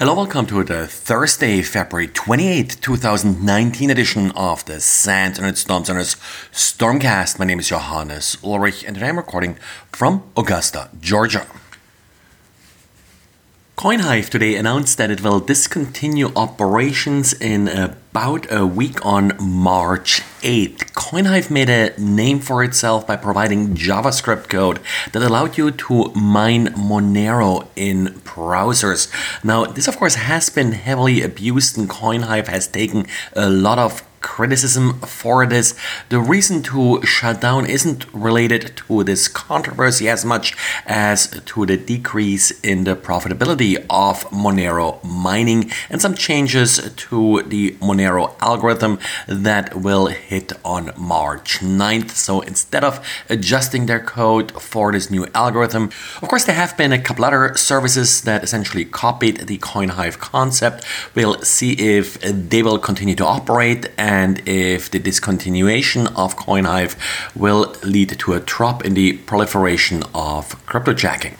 Hello, welcome to the Thursday, February 28th, 2019 edition of the SANS Internet Storm Center's Stormcast. My name is Johannes Ulrich and today I'm recording from Augusta, Georgia. CoinHive today announced that it will discontinue operations in about a week on March 8th. CoinHive made a name for itself by providing JavaScript code that allowed you to mine Monero in browsers. Now, this of course has been heavily abused and CoinHive has taken a lot of criticism for this. The reason to shut down isn't related to this controversy as much as to the decrease in the profitability of Monero mining and some changes to the Monero algorithm that will hit on March 9th. So instead of adjusting their code for this new algorithm, of course, there have been a couple other services that essentially copied the CoinHive concept. We'll see if they will continue to operate and if the discontinuation of CoinHive will lead to a drop in the proliferation of cryptojacking.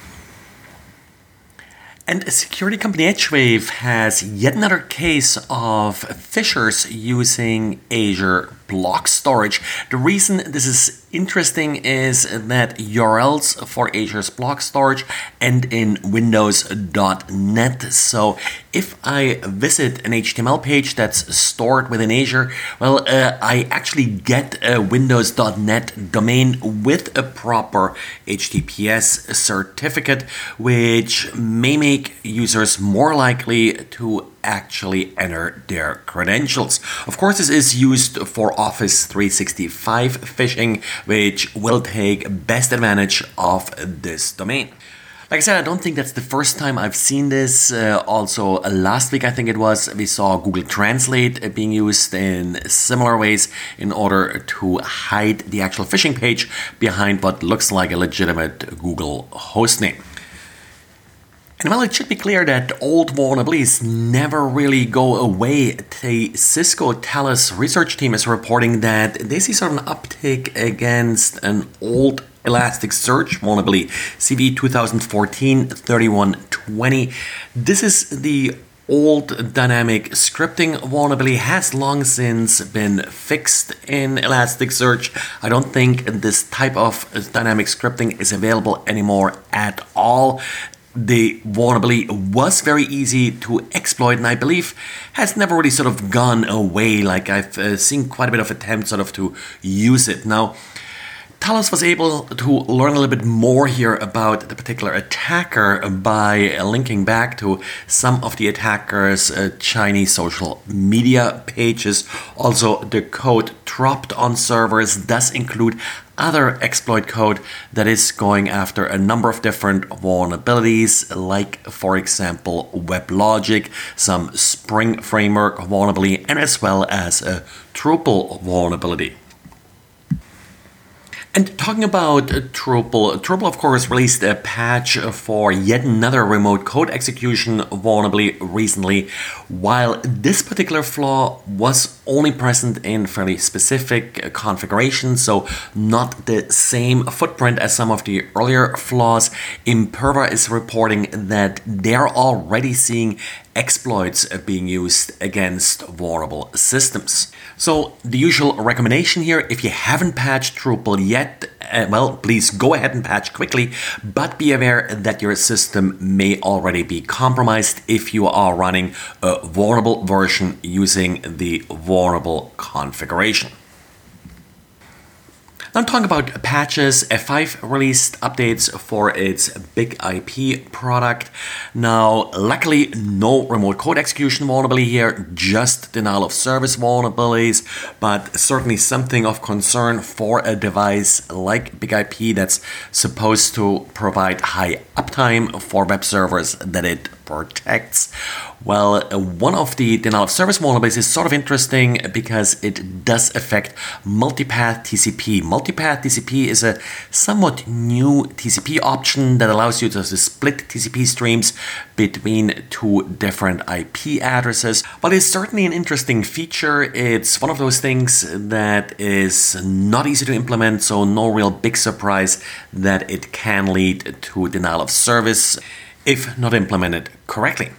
And security company Edgewave has yet another case of phishers using Azure block storage. The reason this is interesting is that URLs for Azure's block storage end in windows.net. So if I visit an HTML page that's stored within Azure, well, uh, I actually get a windows.net domain with a proper HTTPS certificate, which may make users more likely to actually enter their credentials. Of course, this is used for Office 365 phishing, which will take best advantage of this domain. Like I said, I don't think that's the first time I've seen this. Uh, also, last week, I think it was, we saw Google Translate being used in similar ways in order to hide the actual phishing page behind what looks like a legitimate Google hostname. And well, it should be clear that old vulnerabilities never really go away. The Cisco Talos research team is reporting that they see sort of an uptick against an old Elasticsearch vulnerability, CV 2014 3120. This is the old dynamic scripting vulnerability has long since been fixed in Elasticsearch. I don't think this type of dynamic scripting is available anymore at all the vulnerability was very easy to exploit and I believe has never really sort of gone away. Like I've uh, seen quite a bit of attempts sort of to use it. Now, Talos was able to learn a little bit more here about the particular attacker by linking back to some of the attacker's uh, Chinese social media pages. Also, the code dropped on servers does include other exploit code that is going after a number of different vulnerabilities, like, for example, WebLogic, some Spring Framework vulnerability, and as well as a Drupal vulnerability. And talking about uh, Drupal, Drupal of course released a patch for yet another remote code execution vulnerability recently. While this particular flaw was only present in fairly specific uh, configurations, so not the same footprint as some of the earlier flaws, Imperva is reporting that they're already seeing exploits uh, being used against vulnerable systems. So, the usual recommendation here if you haven't patched Drupal yet, uh, well, please go ahead and patch quickly, but be aware that your system may already be compromised if you are running a vulnerable version using the vulnerable configuration. Now I'm talking about patches. F5 released updates for its Big IP product. Now, luckily, no remote code execution vulnerability here, just denial of service vulnerabilities, but certainly something of concern for a device like Big IP that's supposed to provide high uptime for web servers that it protects. Well, one of the denial of service vulnerabilities is sort of interesting because it does affect multipath TCP. Multipath TCP is a somewhat new TCP option that allows you to split TCP streams between two different IP addresses. But it's certainly an interesting feature. It's one of those things that is not easy to implement, so no real big surprise that it can lead to denial of service if not implemented correctly.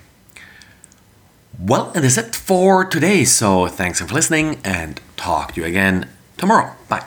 Well, that is it for today. So thanks for listening and talk to you again tomorrow. Bye.